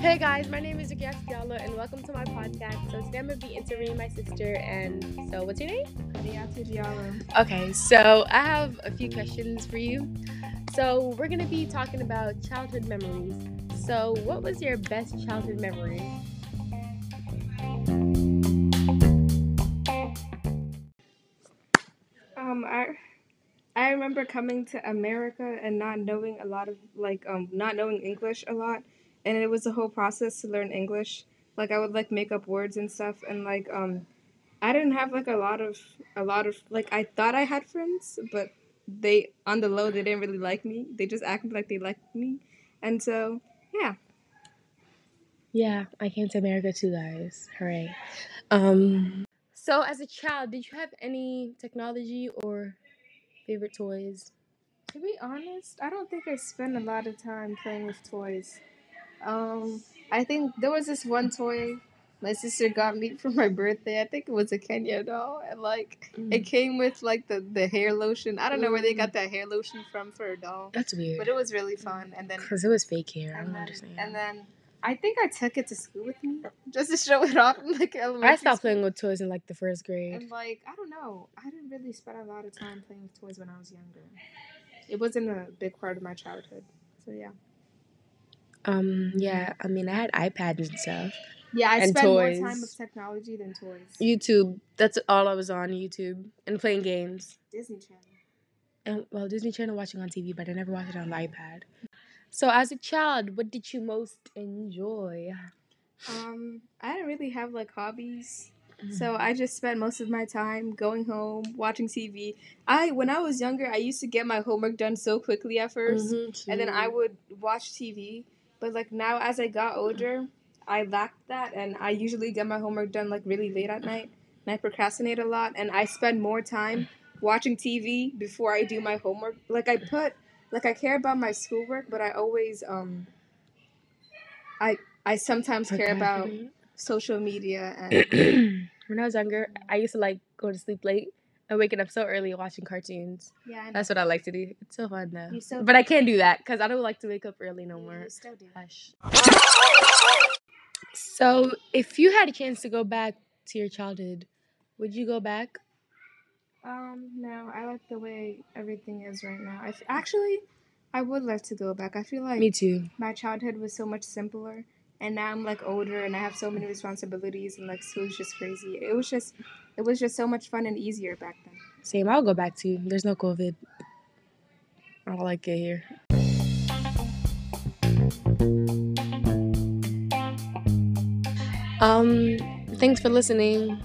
my name is Rikias Diallo, and welcome to my podcast. So today I'm gonna be interviewing my sister. And so, what's your name? Adiatu Diallo. Okay, so I have a few questions for you. So we're gonna be talking about childhood memories. So, what was your best childhood memory? Um, I I remember coming to America and not knowing a lot of like um not knowing English a lot, and it was a whole process to learn English. Like I would like make up words and stuff, and like um, I didn't have like a lot of a lot of like I thought I had friends, but they on the low they didn't really like me. They just acted like they liked me, and so yeah. Yeah, I came to America too, guys. Hooray! Um, so as a child, did you have any technology or favorite toys? To be honest, I don't think I spent a lot of time playing with toys. Um, I think there was this one toy my sister got me for my birthday. I think it was a Kenya doll, and like Mm. it came with like the the hair lotion. I don't know where they got that hair lotion from for a doll, That's weird. but it was really fun. And then Cause it was fake hair. I don't then, understand. and then I think I took it to school with me just to show it off in like elementary. I stopped school. playing with toys in like the first grade. And like I don't know, I didn't really spend a lot of time playing with toys when I was younger. It wasn't a big part of my childhood. So yeah. Um, yeah, I mean, I had iPads and stuff. Yeah, I And spent more time toys. with technology than toys. YouTube. That's all I was on YouTube and playing games. Disney Channel. And well, Disney Channel watching on TV, but I never watched it on the iPad. So, as a child, what did you most enjoy? Um, I didn't really have like hobbies. Mm-hmm. So I just spent most of my time going home, watching TV. I when I was younger, I used to get my homework done so quickly at 1st Mhm, and then I would watch TV. But like now as I got older, I lacked that and I usually get my homework done like really late at night. And I procrastinate a lot and I spend more time watching TV before I do my homework. Like I put like I care about my schoolwork, but I always um I I sometimes care about social media and when I was younger, I used to like go to sleep late and waking up so early watching cartoons. yeah. That's what I like to do. It's so fun though. Still But I can't do that because I don't like to wake up early no more. Still do. Hush. So, if you had a chance to go back to your childhood, would you go back? Um, no, I like the way everything is right now. I f- actually, I would like to go back. I feel like Me too. my childhood was so much simpler, and now I'm like older and I have so many responsibilities, and like school's just crazy. It was just, it was just so much fun and easier back then. Same. I'll go back too. There's no COVID. I don't like it here. Um, thanks for listening.